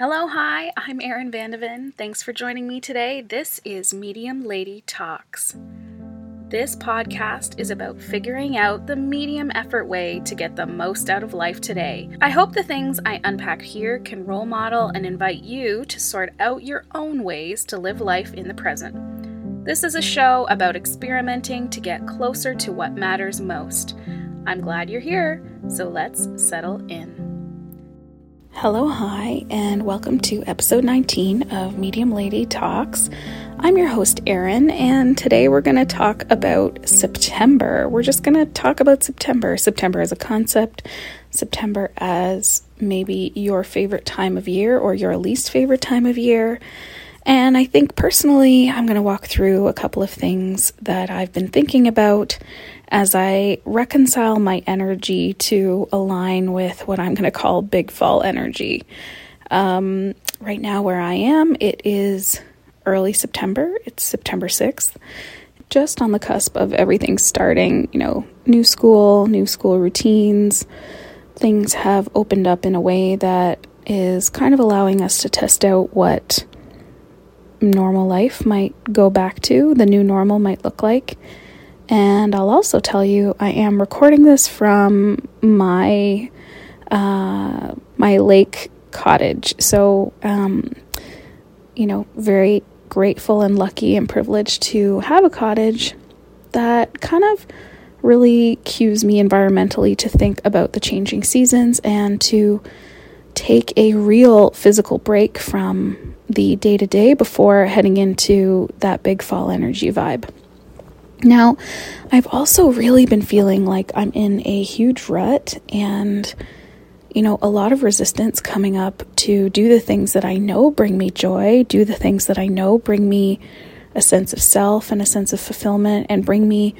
Hello, hi, I'm Erin Vandeven. Thanks for joining me today. This is Medium Lady Talks. This podcast is about figuring out the medium effort way to get the most out of life today. I hope the things I unpack here can role model and invite you to sort out your own ways to live life in the present. This is a show about experimenting to get closer to what matters most. I'm glad you're here, so let's settle in. Hello, hi, and welcome to episode 19 of Medium Lady Talks. I'm your host, Erin, and today we're going to talk about September. We're just going to talk about September. September as a concept, September as maybe your favorite time of year or your least favorite time of year. And I think personally, I'm going to walk through a couple of things that I've been thinking about as I reconcile my energy to align with what I'm going to call big fall energy. Um, right now, where I am, it is early September, it's September 6th, just on the cusp of everything starting, you know, new school, new school routines. Things have opened up in a way that is kind of allowing us to test out what normal life might go back to, the new normal might look like. And I'll also tell you, I am recording this from my uh, my lake cottage. So, um, you know, very grateful and lucky and privileged to have a cottage that kind of really cues me environmentally to think about the changing seasons and to take a real physical break from the day to day before heading into that big fall energy vibe. Now, I've also really been feeling like I'm in a huge rut and, you know, a lot of resistance coming up to do the things that I know bring me joy, do the things that I know bring me a sense of self and a sense of fulfillment, and bring me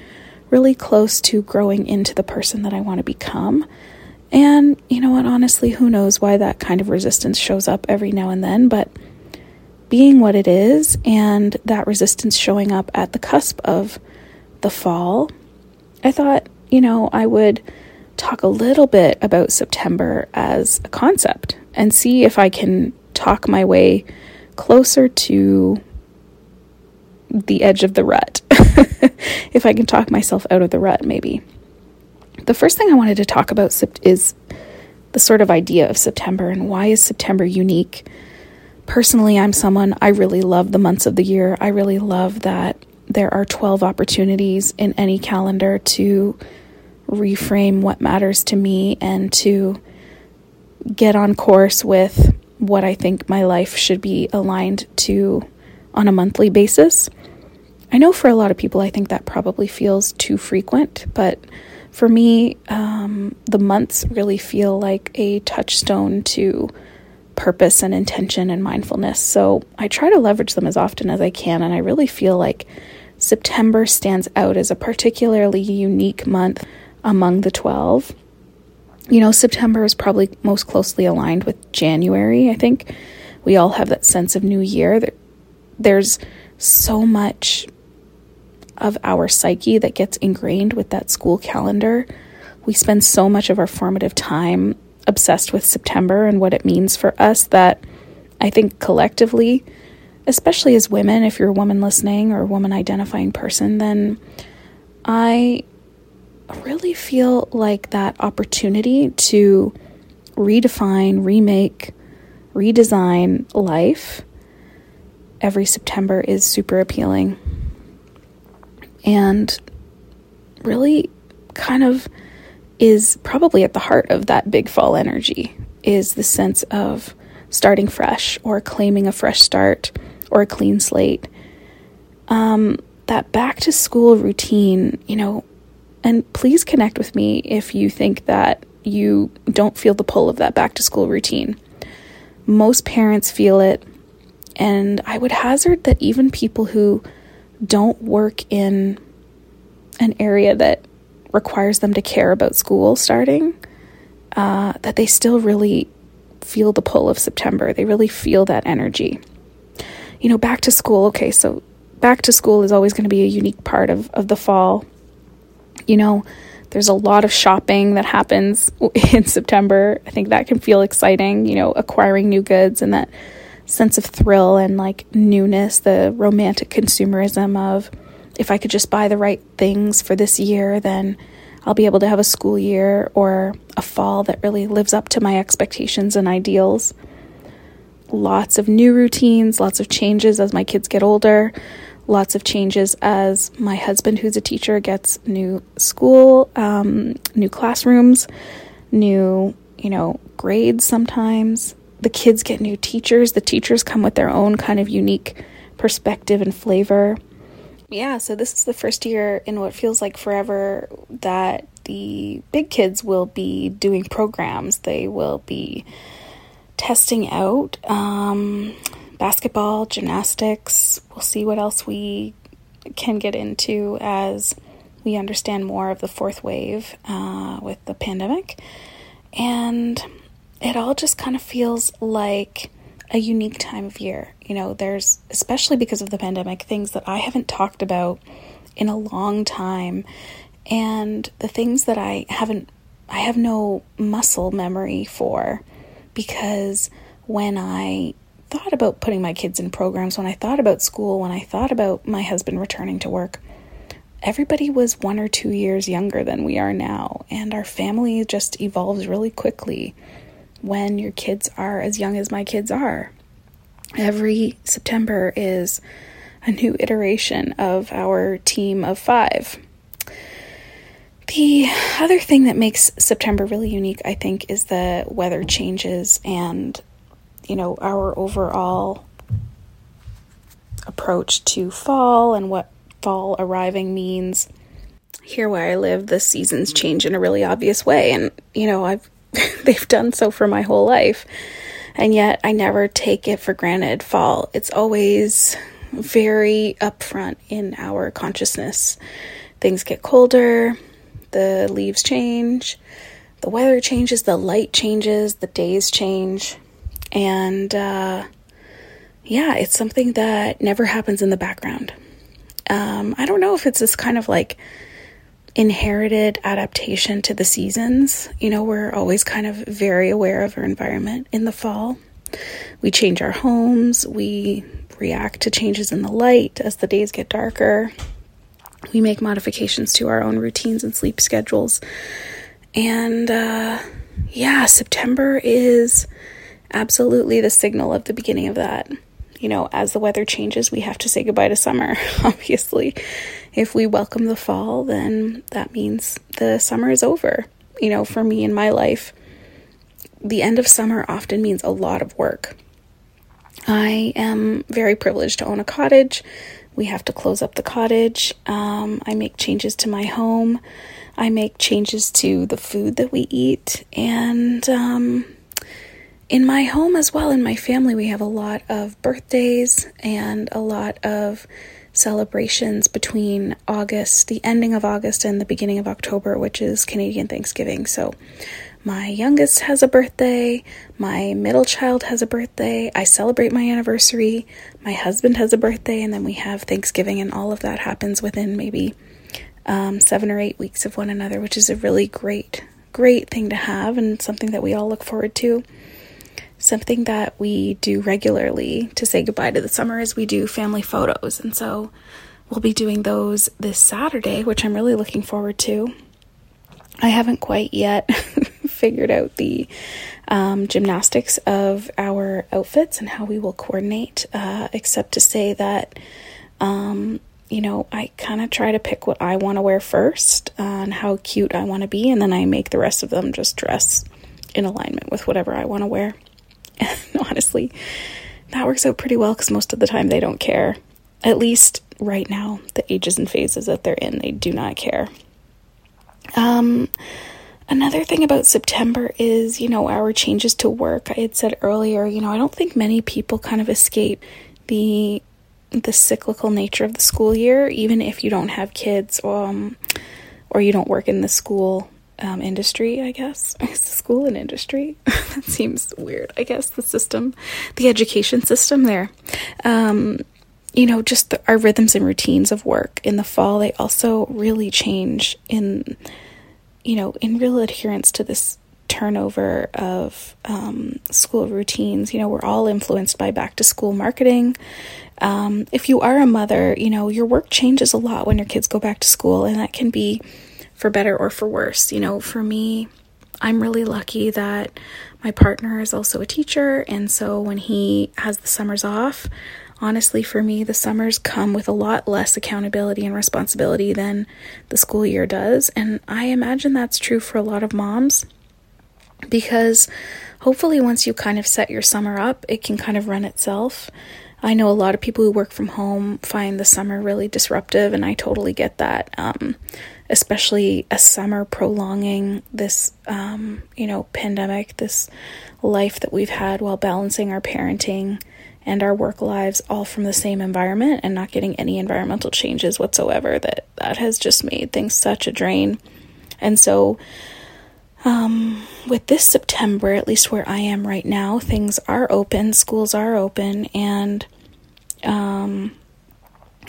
really close to growing into the person that I want to become. And, you know what, honestly, who knows why that kind of resistance shows up every now and then, but being what it is and that resistance showing up at the cusp of the fall, I thought, you know, I would talk a little bit about September as a concept and see if I can talk my way closer to the edge of the rut. if I can talk myself out of the rut, maybe. The first thing I wanted to talk about is the sort of idea of September and why is September unique. Personally, I'm someone I really love the months of the year. I really love that there are 12 opportunities in any calendar to reframe what matters to me and to get on course with what I think my life should be aligned to on a monthly basis. I know for a lot of people, I think that probably feels too frequent, but for me, um, the months really feel like a touchstone to purpose and intention and mindfulness. So I try to leverage them as often as I can, and I really feel like September stands out as a particularly unique month among the 12. You know, September is probably most closely aligned with January, I think. We all have that sense of new year. There's so much of our psyche that gets ingrained with that school calendar. We spend so much of our formative time obsessed with September and what it means for us that I think collectively especially as women, if you're a woman listening or a woman identifying person, then I really feel like that opportunity to redefine, remake, redesign life every September is super appealing. And really kind of is probably at the heart of that big fall energy is the sense of starting fresh or claiming a fresh start or a clean slate. Um, that back to school routine, you know, and please connect with me if you think that you don't feel the pull of that back to school routine. Most parents feel it, and I would hazard that even people who don't work in an area that requires them to care about school starting, uh, that they still really feel the pull of September. They really feel that energy you know, back to school. Okay, so back to school is always going to be a unique part of, of the fall. You know, There's a lot of shopping that happens in September. I think that can feel exciting, you know, acquiring new goods and that sense of thrill and like newness, the romantic consumerism of if I could just buy the right things for this year, then I'll be able to have a school year or a fall that really lives up to my expectations and ideals. Lots of new routines, lots of changes as my kids get older, lots of changes as my husband, who's a teacher, gets new school, um, new classrooms, new, you know, grades sometimes. The kids get new teachers. The teachers come with their own kind of unique perspective and flavor yeah, so this is the first year in what feels like forever that the big kids will be doing programs. They will be testing out um, basketball, gymnastics. We'll see what else we can get into as we understand more of the fourth wave uh, with the pandemic. And it all just kind of feels like a unique time of year. You know, there's, especially because of the pandemic, things that I haven't talked about in a long time. And the things that I haven't, I have no muscle memory for because when I thought about putting my kids in programs, when I thought about school, when I thought about my husband returning to work, everybody was one or two years younger than we are now. And our family just evolves really quickly when your kids are as young as my kids are. Every September is a new iteration of our team of five. The other thing that makes September really unique, I think, is the weather changes and, you know, our overall approach to fall and what fall arriving means. Here where I live, the seasons change in a really obvious way. And, you know, I've they've done so for my whole life. And yet I never take it for granted fall. It's always very upfront in our consciousness. Things get colder, the leaves change, the weather changes, the light changes, the days change. And uh, yeah, it's something that never happens in the background. Um, I don't know if it's this kind of like inherited adaptation to the seasons. You know, we're always kind of very aware of our environment in the fall. We change our homes, we react to changes in the light as the days get darker. We make modifications to our own routines and sleep schedules. And uh, yeah, September is absolutely the signal of the beginning of that you know, as the weather changes, we have to say goodbye to summer, obviously. If we welcome the fall, then that means the summer is over. You know, for me in my life, the end of summer often means a lot of work. I am very privileged to own a cottage. We have to close up the cottage. Um, I make changes to my home. I make changes to the food that we eat. And, um, in my home as well, in my family, we have a lot of birthdays and a lot of celebrations between August, the ending of August, and the beginning of October, which is Canadian Thanksgiving. So, my youngest has a birthday, my middle child has a birthday, I celebrate my anniversary, my husband has a birthday, and then we have Thanksgiving, and all of that happens within maybe um, seven or eight weeks of one another, which is a really great, great thing to have and something that we all look forward to. Something that we do regularly to say goodbye to the summer is we do family photos. And so we'll be doing those this Saturday, which I'm really looking forward to. I haven't quite yet figured out the um, gymnastics of our outfits and how we will coordinate, uh, except to say that, um, you know, I kind of try to pick what I want to wear first and how cute I want to be, and then I make the rest of them just dress in alignment with whatever I want to wear. honestly, that works out pretty well because most of the time they don't care. At least right now, the ages and phases that they're in, they do not care. Um, another thing about September is, you know, our changes to work. I had said earlier, you know, I don't think many people kind of escape the the cyclical nature of the school year, even if you don't have kids um, or you don't work in the school um, industry, I guess. Is the school and industry? that seems weird. I guess the system, the education system there. Um, you know, just the, our rhythms and routines of work in the fall, they also really change in you know, in real adherence to this turnover of um, school routines. You know, we're all influenced by back to school marketing. Um, if you are a mother, you know, your work changes a lot when your kids go back to school, and that can be for better or for worse. You know, for me, I'm really lucky that my partner is also a teacher, and so when he has the summers off, honestly, for me, the summers come with a lot less accountability and responsibility than the school year does. And I imagine that's true for a lot of moms because hopefully, once you kind of set your summer up, it can kind of run itself. I know a lot of people who work from home find the summer really disruptive, and I totally get that. Um, especially a summer prolonging this, um, you know, pandemic, this life that we've had while balancing our parenting and our work lives all from the same environment and not getting any environmental changes whatsoever that that has just made things such a drain. And so um, with this September, at least where I am right now, things are open, schools are open, and, um,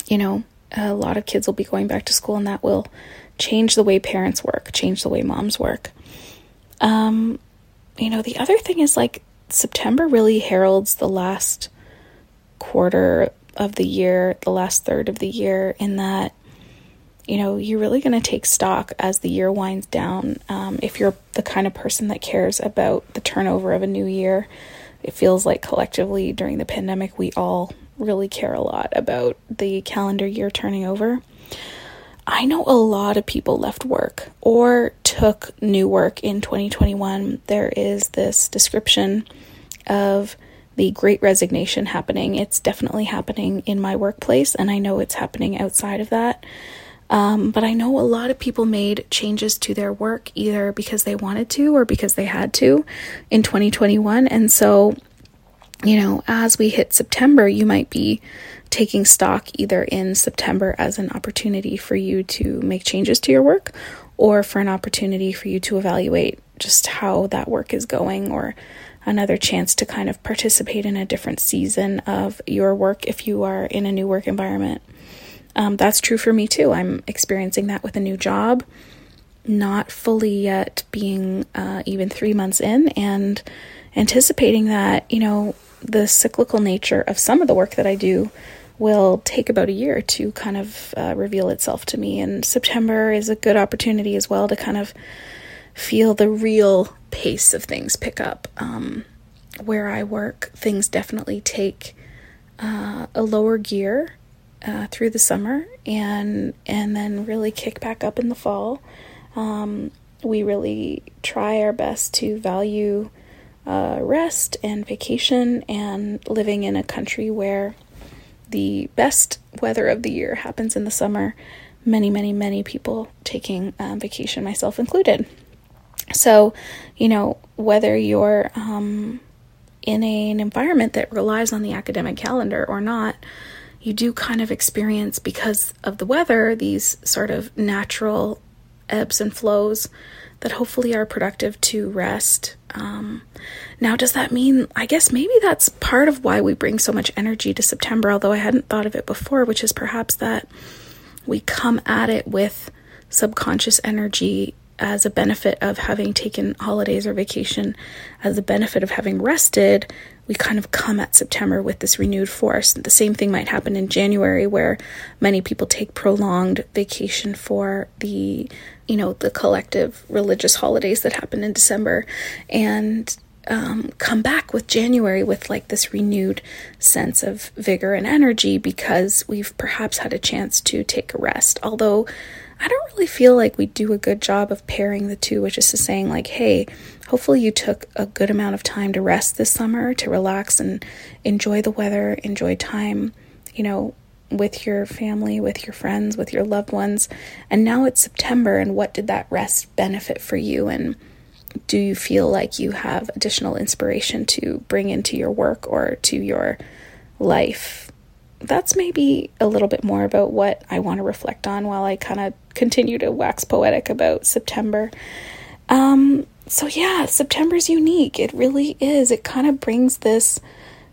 you know, a lot of kids will be going back to school, and that will change the way parents work, change the way moms work. Um, you know, the other thing is like September really heralds the last quarter of the year, the last third of the year, in that you know, you're really going to take stock as the year winds down. Um, if you're the kind of person that cares about the turnover of a new year, it feels like collectively during the pandemic, we all really care a lot about the calendar year turning over. I know a lot of people left work or took new work in 2021. There is this description of the great resignation happening. It's definitely happening in my workplace, and I know it's happening outside of that. Um, but I know a lot of people made changes to their work either because they wanted to or because they had to in 2021. And so, you know, as we hit September, you might be taking stock either in September as an opportunity for you to make changes to your work or for an opportunity for you to evaluate just how that work is going or another chance to kind of participate in a different season of your work if you are in a new work environment. Um, that's true for me too. I'm experiencing that with a new job, not fully yet being uh, even three months in, and anticipating that, you know, the cyclical nature of some of the work that I do will take about a year to kind of uh, reveal itself to me. And September is a good opportunity as well to kind of feel the real pace of things pick up. Um, where I work, things definitely take uh, a lower gear uh, through the summer and and then really kick back up in the fall. Um, we really try our best to value uh, rest and vacation and living in a country where the best weather of the year happens in the summer. Many, many, many people taking um, vacation, myself included. So, you know, whether you're um, in a, an environment that relies on the academic calendar or not, you do kind of experience, because of the weather, these sort of natural ebbs and flows that hopefully are productive to rest. Um, now, does that mean, I guess maybe that's part of why we bring so much energy to September, although I hadn't thought of it before, which is perhaps that we come at it with subconscious energy as a benefit of having taken holidays or vacation, as a benefit of having rested, we kind of come at September with this renewed force. The same thing might happen in January, where many people take prolonged vacation for the, you know, the collective religious holidays that happen in December, and um, come back with January with like this renewed sense of vigor and energy because we've perhaps had a chance to take a rest. Although I don't really feel like we do a good job of pairing the two, which is to saying, like, hey, hopefully you took a good amount of time to rest this summer, to relax and enjoy the weather, enjoy time, you know, with your family, with your friends, with your loved ones. And now it's September, and what did that rest benefit for you? And do you feel like you have additional inspiration to bring into your work or to your life that's maybe a little bit more about what I want to reflect on while I kind of continue to wax poetic about September. Um, so, yeah, September's unique. It really is. It kind of brings this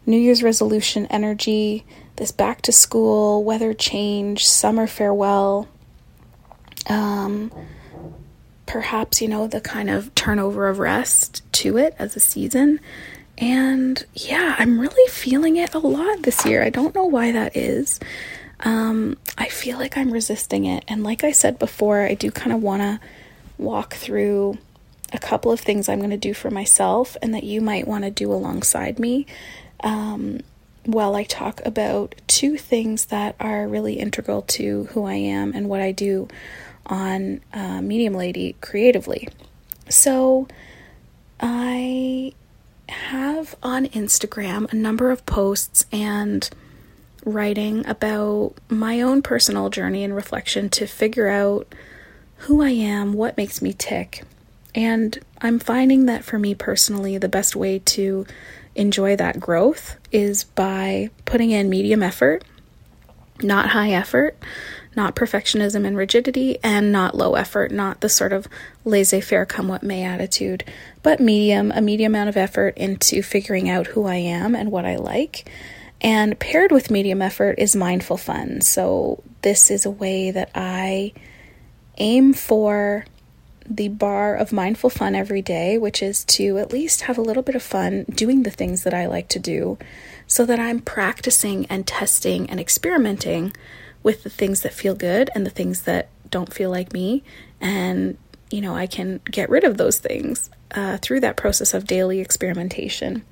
New Year's resolution energy, this back to school, weather change, summer farewell. Um, perhaps, you know, the kind of turnover of rest to it as a season. And yeah, I'm really feeling it a lot this year. I don't know why that is. Um, I feel like I'm resisting it. And like I said before, I do kind of want to walk through a couple of things I'm going to do for myself and that you might want to do alongside me um, while I talk about two things that are really integral to who I am and what I do on uh, Medium Lady creatively. So, I have on Instagram a number of posts and writing about my own personal journey and reflection to figure out who I am, what makes me tick. And I'm finding that for me personally, the best way to enjoy that growth is by putting in medium effort, not high effort, not perfectionism and rigidity, and not low effort, not the sort of laissez faire, come what may attitude, but medium, a medium amount of effort into figuring out who I am and what I like. And paired with medium effort is mindful fun. So, this is a way that I aim for the bar of mindful fun every day, which is to at least have a little bit of fun doing the things that I like to do so that I'm practicing and testing and experimenting with the things that feel good and the things that don't feel like me. And, you know, I can get rid of those things uh, through that process of daily experimentation.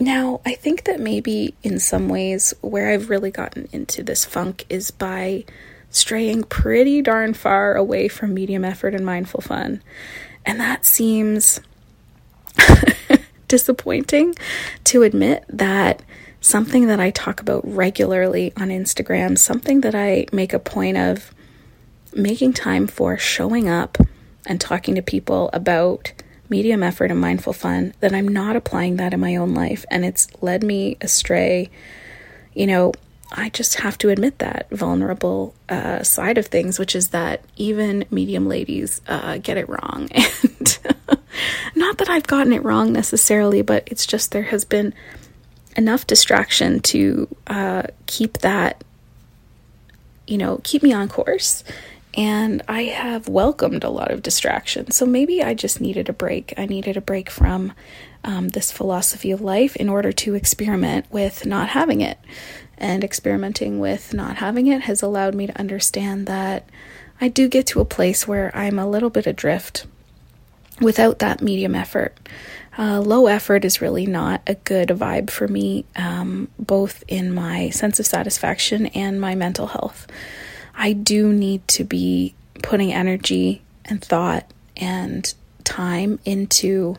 Now, I think that maybe in some ways where I've really gotten into this funk is by straying pretty darn far away from medium effort and mindful fun. And that seems disappointing to admit that something that I talk about regularly on Instagram, something that I make a point of making time for showing up and talking to people about medium effort and mindful fun, that I'm not applying that in my own life. And it's led me astray. You know, I just have to admit that vulnerable uh, side of things, which is that even medium ladies uh, get it wrong. And not that I've gotten it wrong necessarily, but it's just there has been enough distraction to uh, keep that, you know, keep me on course. And I have welcomed a lot of distraction. So maybe I just needed a break. I needed a break from um, this philosophy of life in order to experiment with not having it. And experimenting with not having it has allowed me to understand that I do get to a place where I'm a little bit adrift without that medium effort. Uh, low effort is really not a good vibe for me, um, both in my sense of satisfaction and my mental health. I do need to be putting energy and thought and time into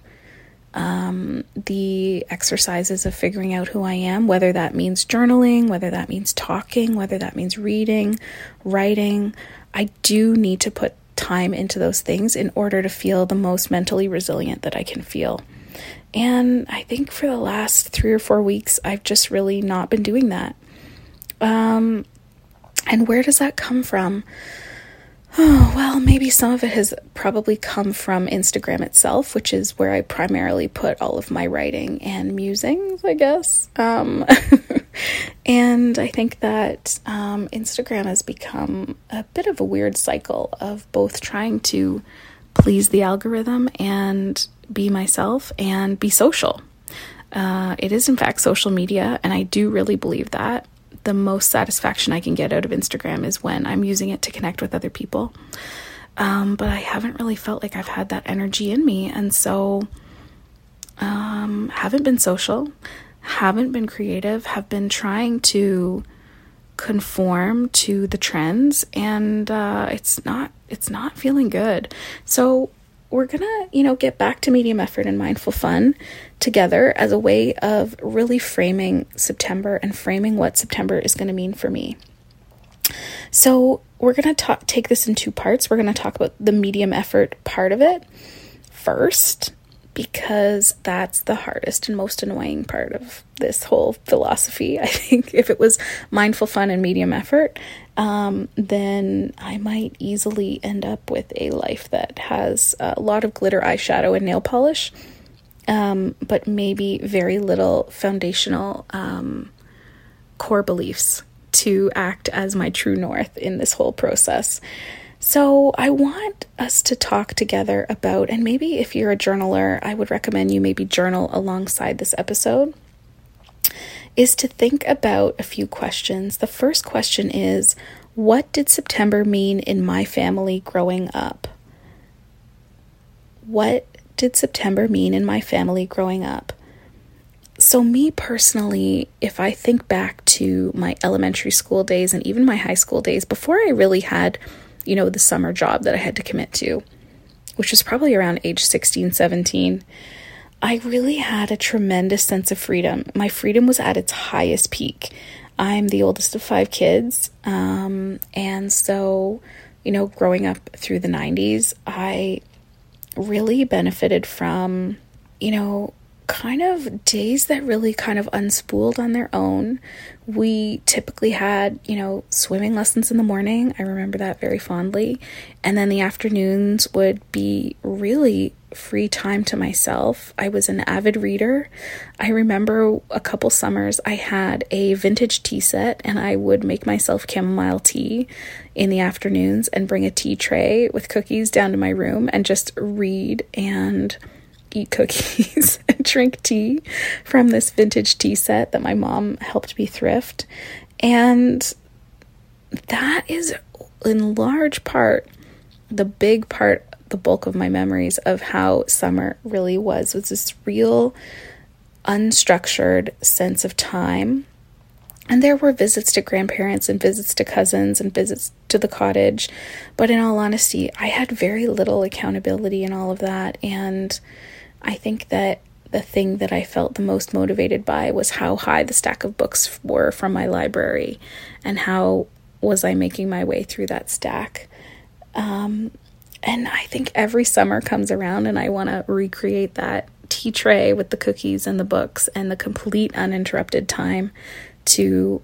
um, the exercises of figuring out who I am, whether that means journaling, whether that means talking, whether that means reading, writing. I do need to put time into those things in order to feel the most mentally resilient that I can feel. And I think for the last three or four weeks, I've just really not been doing that. Um, and where does that come from? Oh, well, maybe some of it has probably come from Instagram itself, which is where I primarily put all of my writing and musings, I guess. Um, and I think that um, Instagram has become a bit of a weird cycle of both trying to please the algorithm and be myself and be social. Uh, it is, in fact, social media, and I do really believe that. The most satisfaction I can get out of Instagram is when I'm using it to connect with other people. Um, but I haven't really felt like I've had that energy in me, and so um, haven't been social, haven't been creative, have been trying to conform to the trends, and uh, it's not it's not feeling good. So we're gonna, you know, get back to medium effort and mindful fun together as a way of really framing September and framing what September is gonna mean for me. So we're gonna talk take this in two parts. We're gonna talk about the medium effort part of it first, because that's the hardest and most annoying part of this whole philosophy. I think if it was mindful fun and medium effort, um, then I might easily end up with a life that has a lot of glitter eyeshadow and nail polish, um, but maybe very little foundational um, core beliefs to act as my true north in this whole process. So, I want us to talk together about, and maybe if you're a journaler, I would recommend you maybe journal alongside this episode, is to think about a few questions. The first question is What did September mean in my family growing up? What did September mean in my family growing up? So, me personally, if I think back to my elementary school days and even my high school days, before I really had, you know, the summer job that I had to commit to, which was probably around age 16, 17, I really had a tremendous sense of freedom. My freedom was at its highest peak. I'm the oldest of five kids. Um, and so, you know, growing up through the 90s, I really benefited from, you know, kind of days that really kind of unspooled on their own. We typically had, you know, swimming lessons in the morning. I remember that very fondly. And then the afternoons would be really free time to myself. I was an avid reader. I remember a couple summers I had a vintage tea set and I would make myself chamomile tea in the afternoons and bring a tea tray with cookies down to my room and just read and eat cookies and drink tea from this vintage tea set that my mom helped me thrift. And that is in large part the big part, the bulk of my memories of how summer really was, was this real unstructured sense of time. And there were visits to grandparents and visits to cousins and visits to the cottage. But in all honesty, I had very little accountability in all of that. And I think that the thing that I felt the most motivated by was how high the stack of books were from my library and how was I making my way through that stack. Um, and I think every summer comes around and I want to recreate that tea tray with the cookies and the books and the complete uninterrupted time to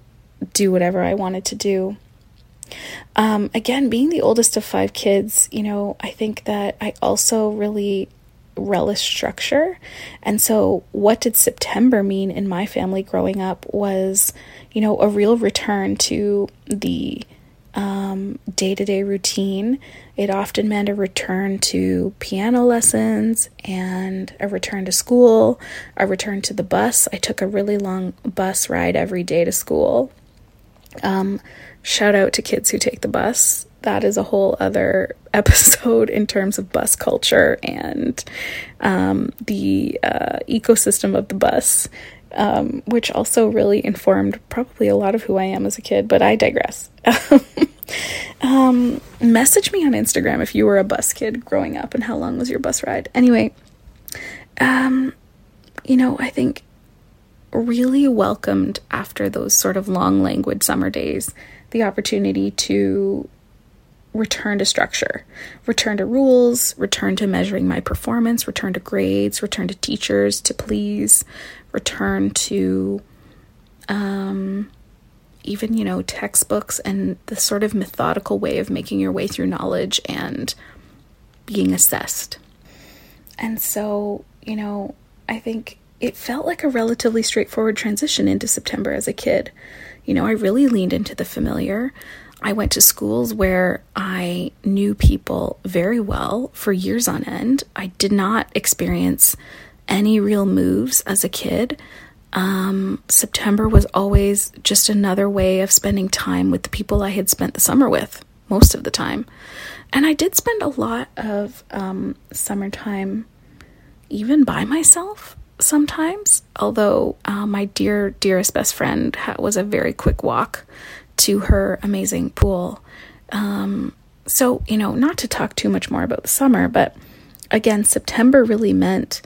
do whatever I wanted to do. Um, again, being the oldest of five kids, you know, I think that I also really relish structure. And so, what did September mean in my family growing up was, you know, a real return to the day to day routine. It often meant a return to piano lessons and a return to school, a return to the bus. I took a really long bus ride every day to school. Um, shout out to kids who take the bus that is a whole other episode in terms of bus culture and um, the uh, ecosystem of the bus, um, which also really informed probably a lot of who I am as a kid, but I digress. um, message me on Instagram if you were a bus kid growing up and how long was your bus ride. Anyway, um, you know, I think really welcomed after those sort of long languid summer days the opportunity to return to structure, return to rules, return to measuring my performance, return to grades, return to teachers to please, return to um, even, you know, textbooks and the sort of methodical way of making your way through knowledge and being assessed. And so, you know, I think it felt like a relatively straightforward transition into September as a kid. You know, I really leaned into the familiar. I went to schools where I knew people very well for years on end. I did not experience any real moves as a kid. Um, September was always just another way of spending time with the people I had spent the summer with most of the time. And I did spend a lot of um, summertime even by myself sometimes, although uh, my dear, dearest best friend ha- was a very quick walk to her amazing pool. Um, so, you know, not to talk too much more about the summer, but again, September really meant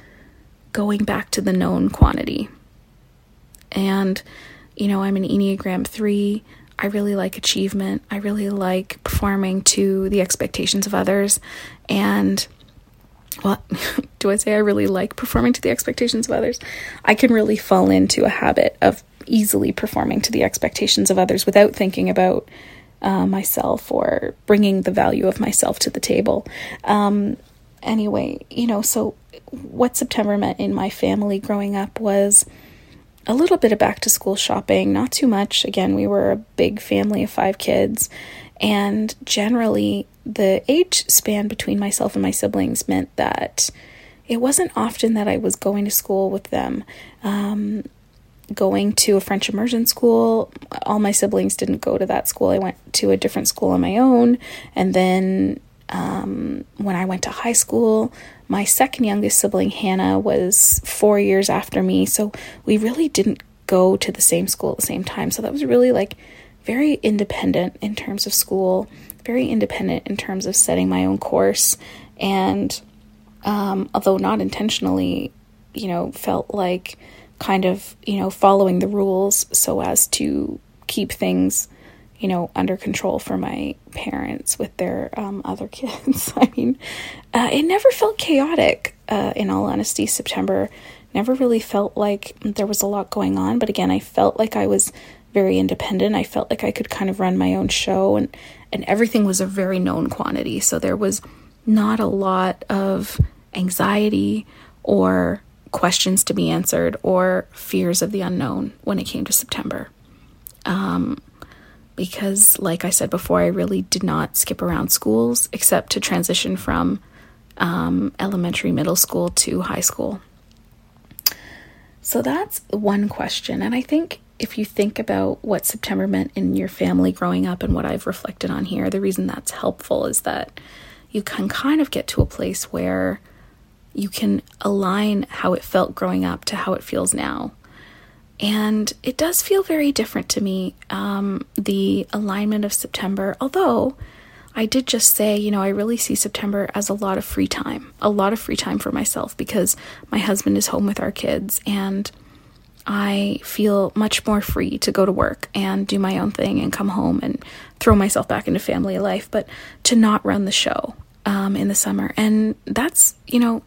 going back to the known quantity. And, you know, I'm an Enneagram 3. I really like achievement. I really like performing to the expectations of others. And, well, do I say I really like performing to the expectations of others? I can really fall into a habit of easily performing to the expectations of others without thinking about uh, myself or bringing the value of myself to the table. Um, anyway, you know, so what September meant in my family growing up was a little bit of back to school shopping, not too much. Again, we were a big family of five kids, and generally the age span between myself and my siblings meant that it wasn't often that I was going to school with them. Um, going to a French immersion school, all my siblings didn't go to that school. I went to a different school on my own. And then um, when I went to high school, my second youngest sibling, Hannah, was four years after me. So we really didn't go to the same school at the same time. So that was really like very independent in terms of school, very independent in terms of setting my own course. And um, although not intentionally, you know, felt like kind of, you know, following the rules so as to keep things, you know, under control for my parents with their um, other kids. I mean, uh, it never felt chaotic, uh, in all honesty. September never really felt like there was a lot going on. But again, I felt like I was very independent. I felt like I could kind of run my own show and, and everything was a very known quantity. So there was not a lot of anxiety or questions to be answered or fears of the unknown when it came to September. Um, because, like I said before, I really did not skip around schools except to transition from um, elementary, middle school to high school. So that's one question. And I think if you think about what September meant in your family growing up and what I've reflected on here, the reason that's helpful is that you can kind of get to a place where you can align how it felt growing up to how it feels now. And it does feel very different to me, um, the alignment of September, although I did just say, you know, I really see September as a lot of free time, a lot of free time for myself because my husband is home with our kids and I feel much more free to go to work and do my own thing and come home and throw myself back into family life, but to not run the show um, in the summer. And that's, you know,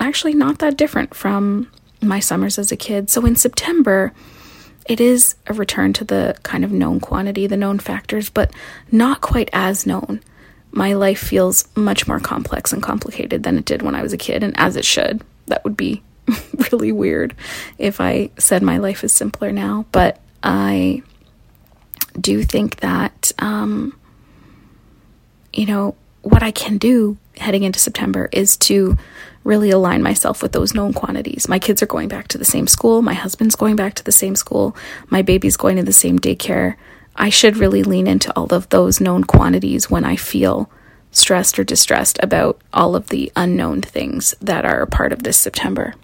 actually not that different from my summers as a kid. So in September, it is a return to the kind of known quantity, the known factors, but not quite as known. My life feels much more complex and complicated than it did when I was a kid, and as it should. That would be really weird if I said my life is simpler now, but I do think that, um, you know, what I can do heading into September is to really align myself with those known quantities. My kids are going back to the same school, my husband's going back to the same school, my baby's going to the same daycare. I should really lean into all of those known quantities when I feel stressed or distressed about all of the unknown things that are a part of this September.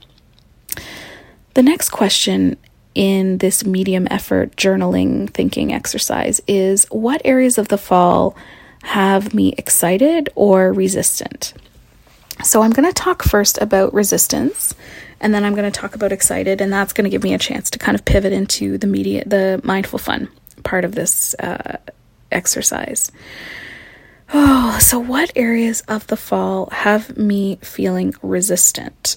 The next question in this medium effort journaling thinking exercise is what areas of the fall have me excited or resistant? So I'm going to talk first about resistance and then I'm going to talk about excited and that's going to give me a chance to kind of pivot into the media the mindful fun part of this uh, exercise. Oh, so what areas of the fall have me feeling resistant?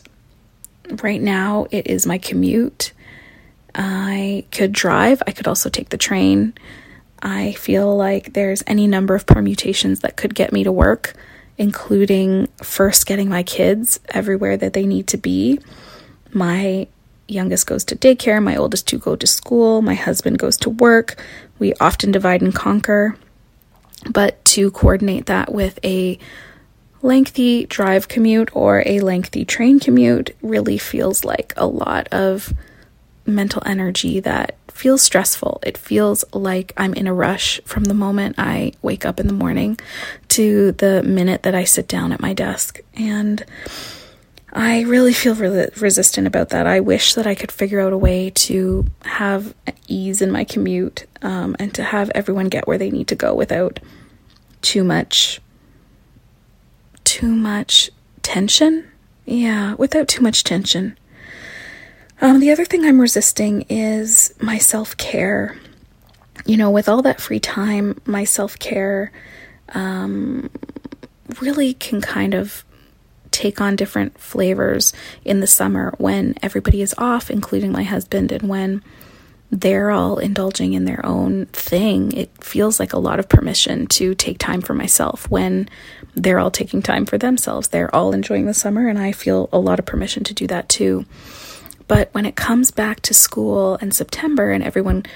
Right now it is my commute. I could drive, I could also take the train. I feel like there's any number of permutations that could get me to work including first getting my kids everywhere that they need to be. My youngest goes to daycare, my oldest two go to school, my husband goes to work. We often divide and conquer. But to coordinate that with a lengthy drive commute or a lengthy train commute really feels like a lot of mental energy that feels stressful. It feels like I'm in a rush from the moment I wake up in the morning to the minute that I sit down at my desk. And I really feel re- resistant about that. I wish that I could figure out a way to have ease in my commute um, and to have everyone get where they need to go without too much too much tension. Yeah, without too much tension. Um, the other thing I'm resisting is my self care. You know, with all that free time, my self care um, really can kind of take on different flavors in the summer when everybody is off, including my husband, and when they're all indulging in their own thing. It feels like a lot of permission to take time for myself when they're all taking time for themselves. They're all enjoying the summer, and I feel a lot of permission to do that too. But when it comes back to school in September and everyone,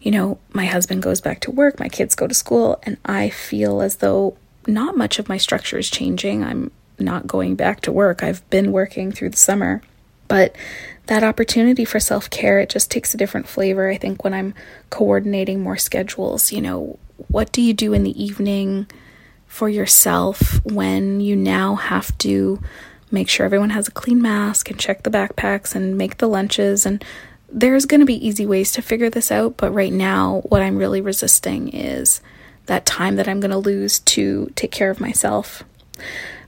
you know, my husband goes back to work, my kids go to school, and I feel as though not much of my structure is changing. I'm not going back to work. I've been working through the summer. But that opportunity for self care, it just takes a different flavor. I think when I'm coordinating more schedules, you know, what do you do in the evening for yourself when you now have to make sure everyone has a clean mask and check the backpacks and make the lunches and there's going to be easy ways to figure this out, but right now, what I'm really resisting is that time that I'm going to lose to take care of myself.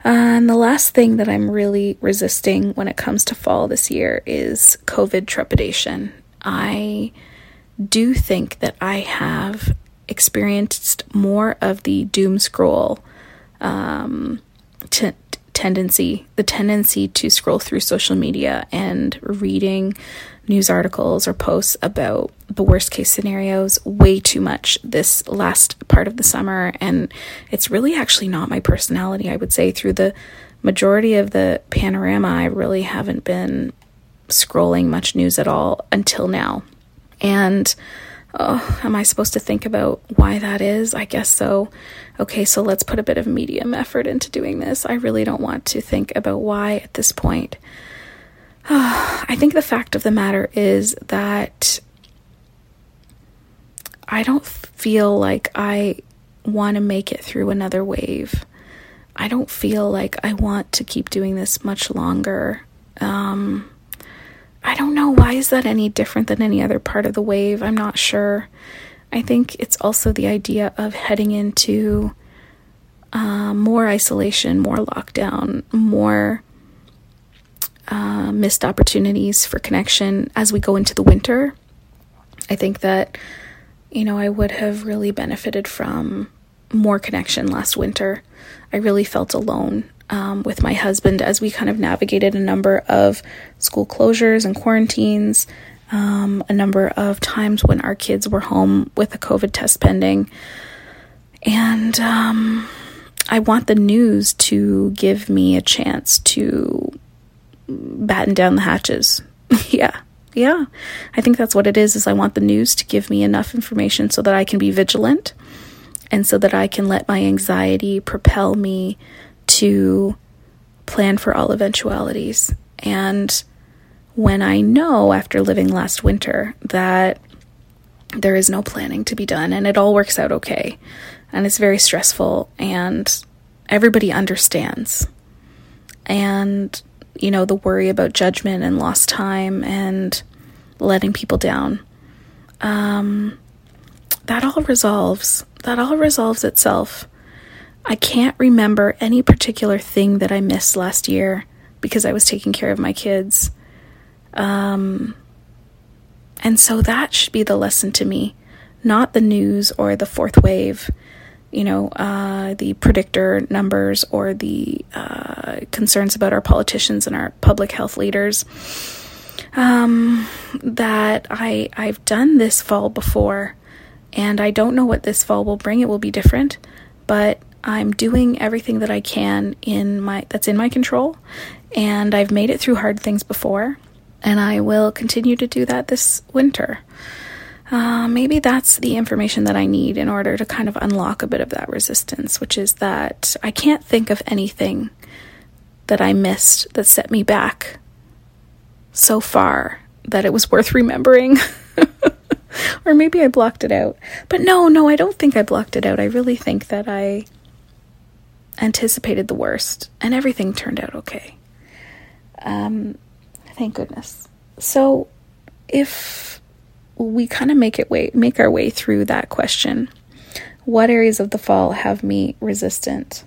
and the last thing that I'm really resisting when it comes to fall this year is COVID trepidation. I do think that I have experienced more of the doom scroll um, t- tendency, the tendency to scroll through social media and reading news articles or posts about the worst case scenarios way too much this last part of the summer. And it's really actually not my personality. I would say through the majority of the panorama, I really haven't been scrolling much news at all until now. And oh, am I supposed to think about why that is? I guess so. Okay, so let's put a bit of medium effort into doing this. I really don't want to think about why at this point. I think the fact of the matter is that I don't feel like I want to make it through another wave. I don't feel like I want to keep doing this much longer. Um, I don't know why is that any different than any other part of the wave. I'm not sure. I think it's also the idea of heading into uh, more isolation, more lockdown, more uh, missed opportunities for connection as we go into the winter. I think that, you know, I would have really benefited from more connection last winter. I really felt alone um, with my husband as we kind of navigated a number of school closures and quarantines, um, a number of times when our kids were home with a COVID test pending. And um, I want the news to give me a chance to batten down the hatches. yeah. Yeah. I think that's what it is is I want the news to give me enough information so that I can be vigilant and so that I can let my anxiety propel me to plan for all eventualities. And when I know after living last winter that there is no planning to be done and it all works out okay and it's very stressful and everybody understands. And you know, the worry about judgment and lost time and letting people down. Um, that all resolves. That all resolves itself. I can't remember any particular thing that I missed last year because I was taking care of my kids. Um, and so that should be the lesson to me, not the news or the fourth wave you know, uh, the predictor numbers or the uh, concerns about our politicians and our public health leaders. Um, that I I've done this fall before, and I don't know what this fall will bring. It will be different, but I'm doing everything that I can in my that's in my control, and I've made it through hard things before, and I will continue to do that this winter. Uh, maybe that's the information that I need in order to kind of unlock a bit of that resistance, which is that I can't think of anything that I missed that set me back so far that it was worth remembering. or maybe I blocked it out. But no, no, I don't think I blocked it out. I really think that I anticipated the worst and everything turned out okay. Um, thank goodness. So, if we kind of make it way make our way through that question. What areas of the fall have me resistant?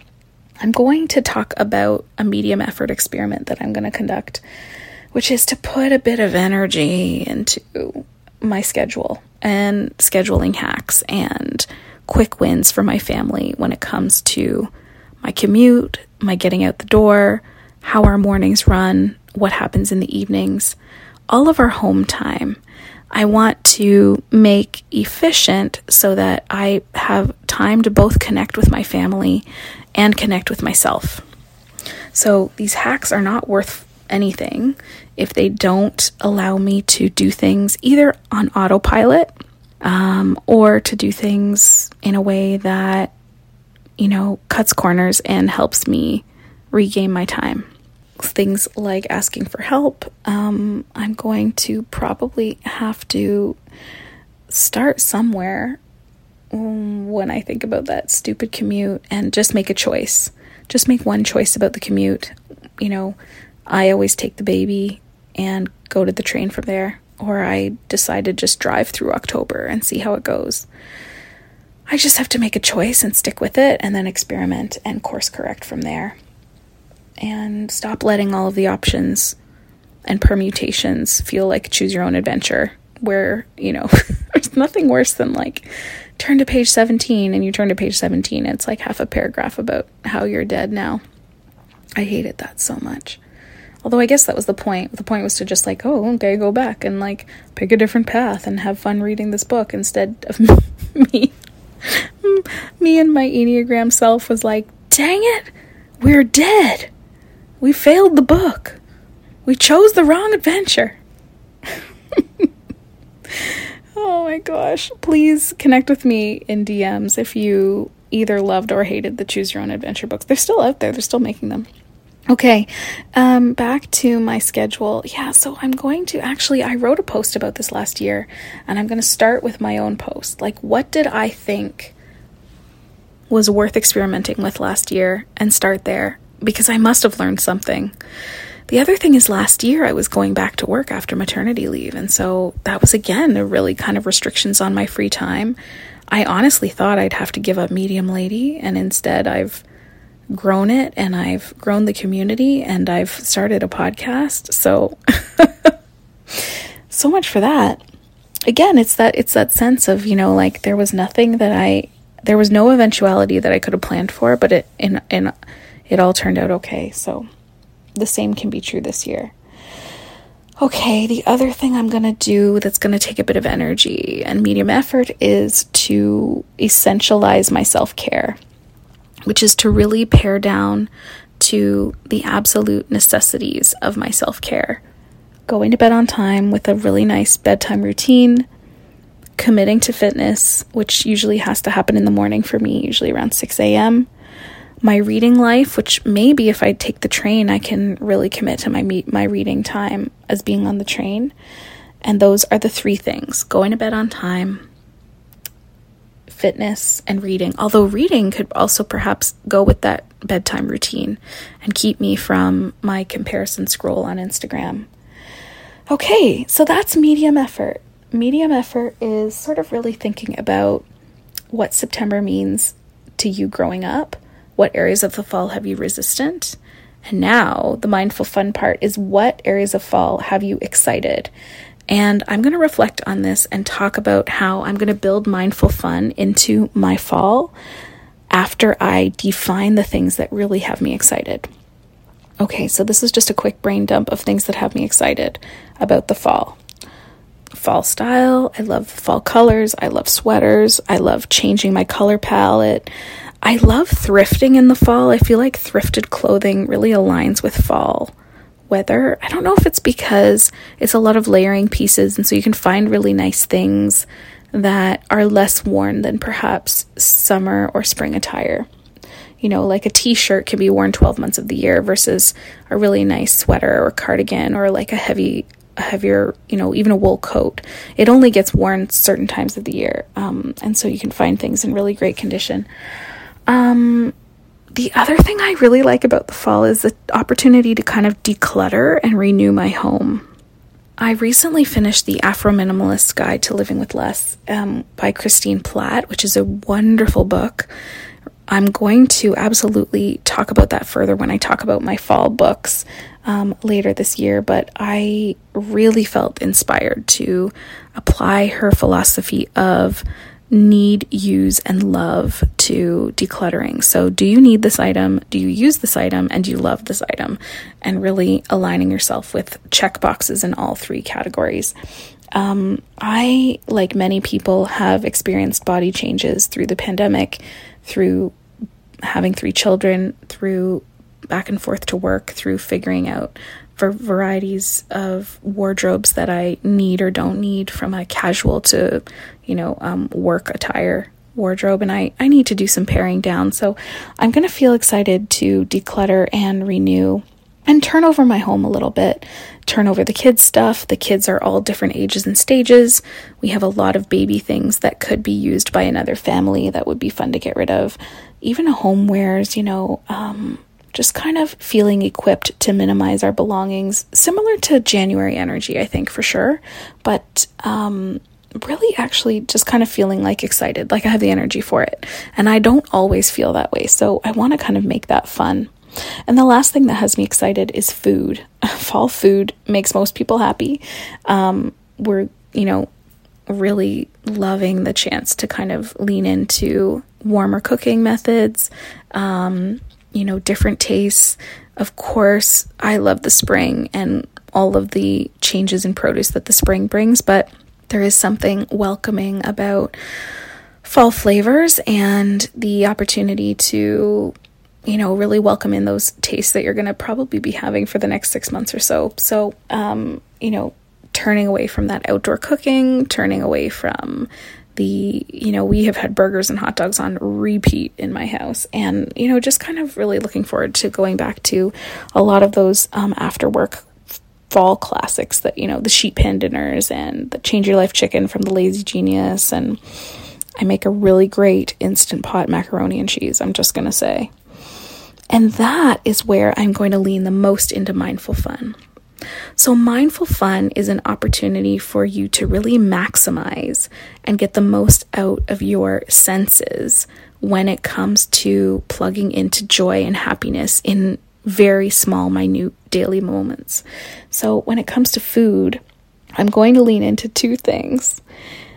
I'm going to talk about a medium effort experiment that I'm going to conduct, which is to put a bit of energy into my schedule and scheduling hacks and quick wins for my family when it comes to my commute, my getting out the door, how our mornings run, what happens in the evenings, all of our home time. I want to make efficient so that I have time to both connect with my family and connect with myself. So these hacks are not worth anything if they don't allow me to do things either on autopilot um, or to do things in a way that you know, cuts corners and helps me regain my time. Things like asking for help. Um, I'm going to probably have to start somewhere when I think about that stupid commute and just make a choice. Just make one choice about the commute. You know, I always take the baby and go to the train from there, or I decide to just drive through October and see how it goes. I just have to make a choice and stick with it and then experiment and course correct from there. And stop letting all of the options and permutations feel like choose your own adventure, where, you know, there's nothing worse than like turn to page 17 and you turn to page 17 and it's like half a paragraph about how you're dead now i hated that so much although i guess that was the point the point was to just like oh okay go back and like pick a different path and have fun reading this book instead of me me and my enneagram self was like dang it we're dead we failed the book we chose the wrong adventure Oh my gosh. Please connect with me in DMs if you either loved or hated the Choose Your Own Adventure books. They're still out there, they're still making them. Okay, um, back to my schedule. Yeah, so I'm going to actually, I wrote a post about this last year, and I'm going to start with my own post. Like, what did I think was worth experimenting with last year and start there? Because I must have learned something. The other thing is, last year I was going back to work after maternity leave, and so that was again a really kind of restrictions on my free time. I honestly thought I'd have to give up Medium Lady, and instead I've grown it and I've grown the community and I've started a podcast. So, so much for that. Again, it's that it's that sense of you know like there was nothing that I there was no eventuality that I could have planned for, but it in in it all turned out okay. So the same can be true this year. Okay, the other thing I'm going to do that's going to take a bit of energy and medium effort is to essentialize my self care, which is to really pare down to the absolute necessities of my self care. Going to bed on time with a really nice bedtime routine, committing to fitness, which usually has to happen in the morning for me, usually around 6 a.m my reading life, which maybe if I take the train, I can really commit to my my reading time as being on the train. And those are the three things: going to bed on time, fitness, and reading. Although reading could also perhaps go with that bedtime routine and keep me from my comparison scroll on Instagram. Okay, so that's medium effort. Medium effort is sort of really thinking about what September means to you growing up what areas of the fall have you resistant? And now the mindful fun part is what areas of fall have you excited? And I'm going to reflect on this and talk about how I'm going to build mindful fun into my fall after I define the things that really have me excited. Okay, so this is just a quick brain dump of things that have me excited about the fall. Fall style, I love fall colors, I love sweaters, I love changing my color palette. I love thrifting in the fall. I feel like thrifted clothing really aligns with fall weather. I don't know if it's because it's a lot of layering pieces, and so you can find really nice things that are less worn than perhaps summer or spring attire. You know, like a t shirt can be worn 12 months of the year versus a really nice sweater or cardigan or like a heavy a heavier, you know, even a wool coat. It only gets worn certain times of the year. Um, and so you can find things in really great condition. Um, the other thing I really like about the fall is the opportunity to kind of declutter and renew my home. I recently finished the Afro Minimalist Guide to Living with Less um, by Christine Platt, which is a wonderful book. I'm going to absolutely talk about that further when I talk about my fall books um, later this year, but I really felt inspired to apply her philosophy of need, use, and love to decluttering. So, do you need this item? Do you use this item? And do you love this item? And really aligning yourself with check boxes in all three categories. Um, I, like many people, have experienced body changes through the pandemic, through having three children, through back and forth to work, through figuring out for varieties of wardrobes that I need or don't need, from a casual to, you know, um, work attire wardrobe and I, I need to do some paring down. So I'm going to feel excited to declutter and renew and turn over my home a little bit, turn over the kids' stuff. The kids are all different ages and stages. We have a lot of baby things that could be used by another family that would be fun to get rid of. Even homewares, you know, um, just kind of feeling equipped to minimize our belongings, similar to January energy, I think for sure. But um, really, actually, just kind of feeling like excited, like I have the energy for it. And I don't always feel that way. So I want to kind of make that fun. And the last thing that has me excited is food. Fall food makes most people happy. Um, we're, you know, really loving the chance to kind of lean into warmer cooking methods, um, you know, different tastes. Of course, I love the spring and all of the changes in produce that the spring brings, but there is something welcoming about fall flavors and the opportunity to you know, really welcome in those tastes that you're going to probably be having for the next six months or so. So, um, you know, turning away from that outdoor cooking, turning away from the, you know, we have had burgers and hot dogs on repeat in my house. And, you know, just kind of really looking forward to going back to a lot of those um, after work fall classics that, you know, the sheet pan dinners and the change your life chicken from the lazy genius. And I make a really great instant pot macaroni and cheese, I'm just going to say. And that is where I'm going to lean the most into mindful fun. So, mindful fun is an opportunity for you to really maximize and get the most out of your senses when it comes to plugging into joy and happiness in very small, minute daily moments. So, when it comes to food, I'm going to lean into two things.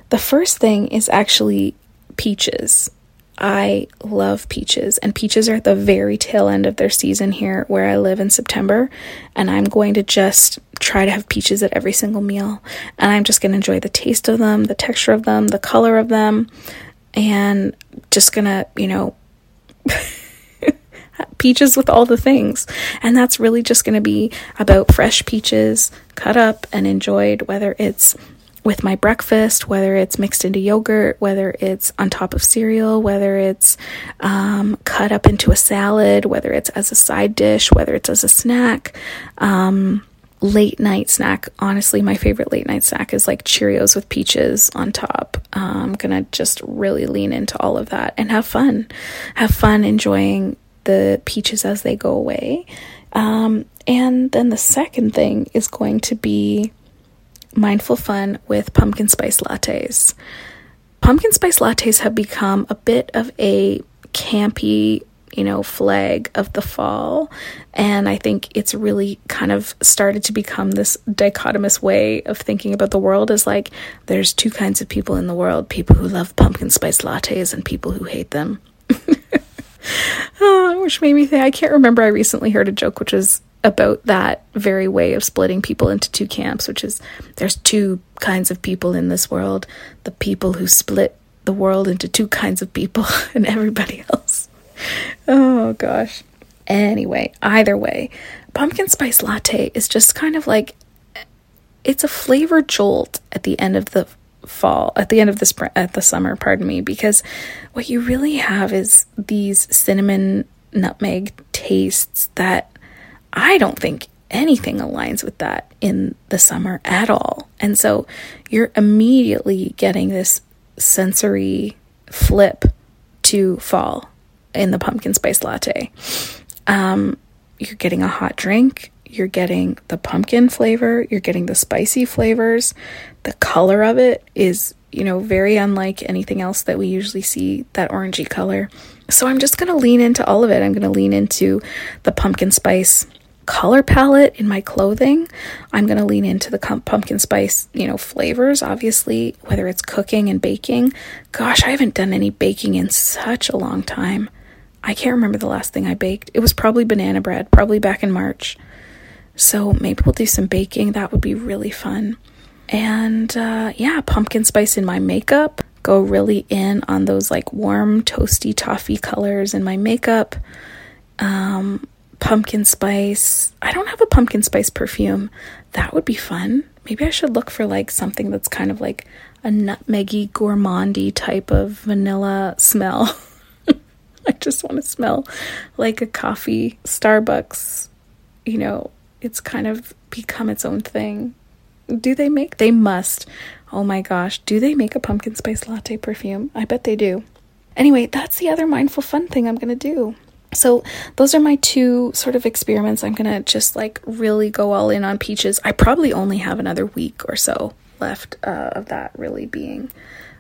The first thing is actually peaches. I love peaches, and peaches are at the very tail end of their season here where I live in September. And I'm going to just try to have peaches at every single meal. And I'm just going to enjoy the taste of them, the texture of them, the color of them, and just gonna, you know, peaches with all the things. And that's really just going to be about fresh peaches cut up and enjoyed, whether it's with my breakfast, whether it's mixed into yogurt, whether it's on top of cereal, whether it's um, cut up into a salad, whether it's as a side dish, whether it's as a snack. Um, late night snack, honestly, my favorite late night snack is like Cheerios with peaches on top. I'm gonna just really lean into all of that and have fun. Have fun enjoying the peaches as they go away. Um, and then the second thing is going to be mindful fun with pumpkin spice lattes. Pumpkin spice lattes have become a bit of a campy, you know, flag of the fall. And I think it's really kind of started to become this dichotomous way of thinking about the world as like there's two kinds of people in the world people who love pumpkin spice lattes and people who hate them. oh, which made me think I can't remember. I recently heard a joke which was about that very way of splitting people into two camps, which is there's two kinds of people in this world the people who split the world into two kinds of people and everybody else. Oh gosh. Anyway, either way, pumpkin spice latte is just kind of like it's a flavor jolt at the end of the fall, at the end of the spring, at the summer, pardon me, because what you really have is these cinnamon nutmeg tastes that I don't think anything aligns with that in the summer at all. And so you're immediately getting this sensory flip to fall in the pumpkin spice latte. Um, you're getting a hot drink, you're getting the pumpkin flavor, you're getting the spicy flavors. The color of it is, you know, very unlike anything else that we usually see, that orangey color. So I'm just going to lean into all of it. I'm going to lean into the pumpkin spice color palette in my clothing. I'm going to lean into the pumpkin spice, you know, flavors, obviously, whether it's cooking and baking. Gosh, I haven't done any baking in such a long time. I can't remember the last thing I baked. It was probably banana bread, probably back in March. So maybe we'll do some baking. That would be really fun. And uh, yeah, pumpkin spice in my makeup. Go really in on those like warm, toasty, toffee colors in my makeup. Um, pumpkin spice. I don't have a pumpkin spice perfume. That would be fun. Maybe I should look for like something that's kind of like a nutmeggy gourmandy type of vanilla smell. I just want to smell like a coffee Starbucks. You know, it's kind of become its own thing. Do they make? They must. Oh my gosh, do they make a pumpkin spice latte perfume? I bet they do. Anyway, that's the other mindful fun thing I'm going to do. So, those are my two sort of experiments. I'm to just like really go all in on peaches. I probably only have another week or so left uh, of that really being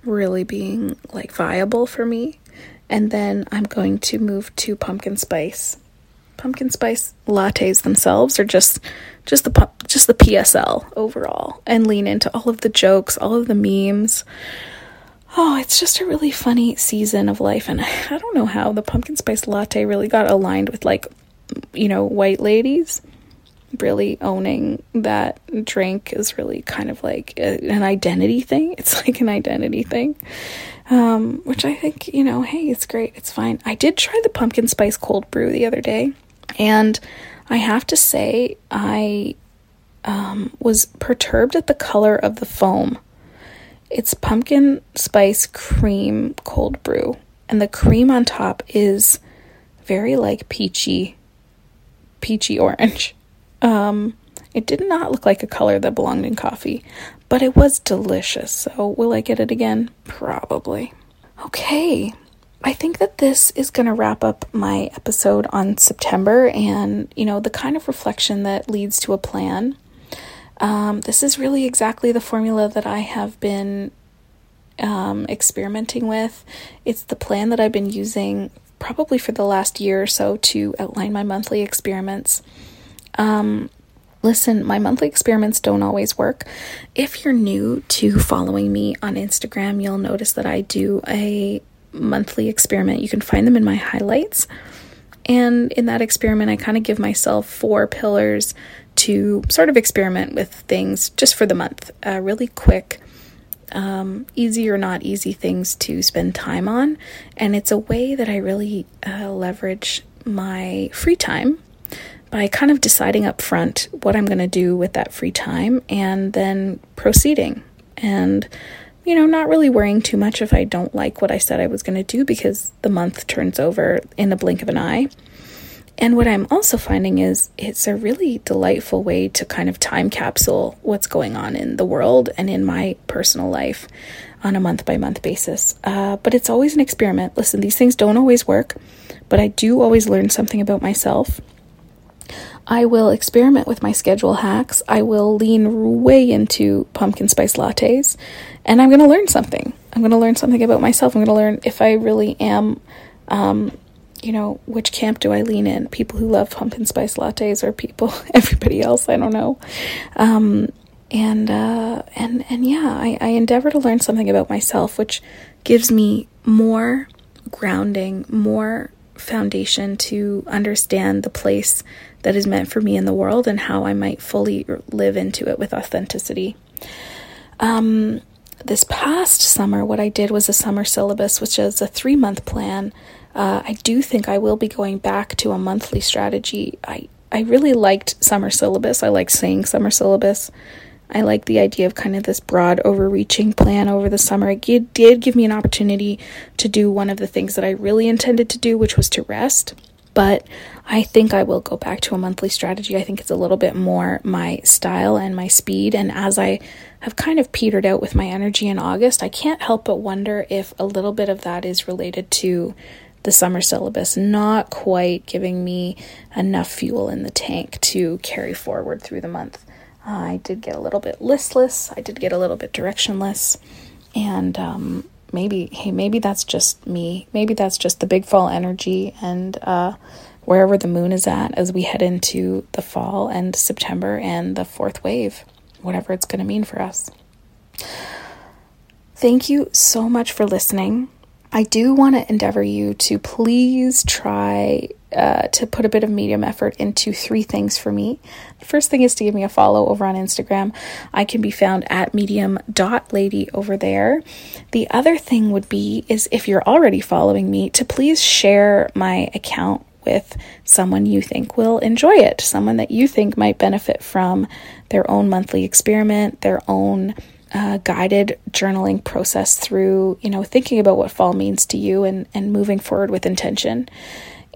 really being like viable for me. And then I'm going to move to pumpkin spice. Pumpkin spice lattes themselves are just just the just the PSL overall and lean into all of the jokes, all of the memes. Oh, it's just a really funny season of life and I don't know how the pumpkin spice latte really got aligned with like you know, white ladies really owning that drink is really kind of like an identity thing. It's like an identity thing, um, which I think, you know, hey, it's great. It's fine. I did try the pumpkin spice cold brew the other day, and I have to say, I um, was perturbed at the color of the foam. It's pumpkin spice cream cold brew, and the cream on top is very like peachy, peachy orange. Um, it did not look like a color that belonged in coffee, but it was delicious. So, will I get it again? Probably. Okay. I think that this is going to wrap up my episode on September and, you know, the kind of reflection that leads to a plan. Um, this is really exactly the formula that I have been um, experimenting with. It's the plan that I've been using probably for the last year or so to outline my monthly experiments. Um, listen, my monthly experiments don't always work. If you're new to following me on Instagram, you'll notice that I do a monthly experiment. You can find them in my highlights. And in that experiment, I kind of give myself four pillars to sort of experiment with things just for the month. Uh, really quick, um, easy or not easy things to spend time on. And it's a way that I really uh, leverage my free time by kind of deciding up front what I'm going to do with that free time and then proceeding. And, you know, not really worrying too much if I don't like what I said I was going to do because the month turns over in the blink of an eye. And what I'm also finding is it's a really delightful way to kind of time capsule what's going on in the world and in my personal life on a month by month basis. Uh, but it's always an experiment. Listen, these things don't always work, but I do always learn something about myself I will experiment with my schedule hacks. I will lean way into pumpkin spice lattes, and I'm going to learn something. I'm going to learn something about myself. I'm going to learn if I really am, um, you know, which camp do I lean in? People who love pumpkin spice lattes or people, everybody else? I don't know. Um, and uh, and and yeah, I, I endeavor to learn something about myself, which gives me more grounding, more foundation to understand the place that is meant for me in the world and how I might fully live into it with authenticity. Um, this past summer, what I did was a summer syllabus, which is a three month plan. Uh, I do think I will be going back to a monthly strategy. I, I really liked summer syllabus. I like saying summer syllabus. I like the idea of kind of this broad, overreaching plan over the summer. It did give me an opportunity to do one of the things that I really intended to do, which was to rest. But I think I will go back to a monthly strategy. I think it's a little bit more my style and my speed. And as I have kind of petered out with my energy in August, I can't help but wonder if a little bit of that is related to the summer syllabus not quite giving me enough fuel in the tank to carry forward through the month. I did get a little bit listless. I did get a little bit directionless. And um, maybe, hey, maybe that's just me. Maybe that's just the big fall energy and uh, wherever the moon is at as we head into the fall and September and the fourth wave, whatever it's going to mean for us. Thank you so much for listening. I do want to endeavor you to please try uh, to put a bit of medium effort into three things for me. The first thing is to give me a follow over on Instagram. I can be found at medium.lady over there. The other thing would be is if you're already following me, to please share my account with someone you think will enjoy it, someone that you think might benefit from their own monthly experiment, their own a guided journaling process through, you know, thinking about what fall means to you and, and moving forward with intention.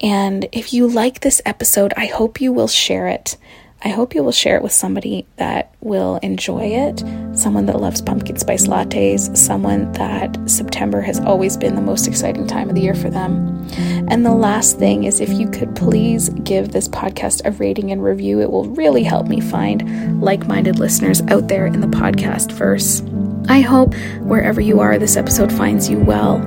And if you like this episode, I hope you will share it. I hope you will share it with somebody that will enjoy it, someone that loves pumpkin spice lattes, someone that September has always been the most exciting time of the year for them. And the last thing is if you could please give this podcast a rating and review, it will really help me find like minded listeners out there in the podcast verse. I hope wherever you are, this episode finds you well.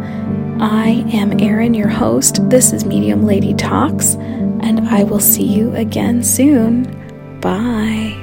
I am Erin, your host. This is Medium Lady Talks, and I will see you again soon. Bye.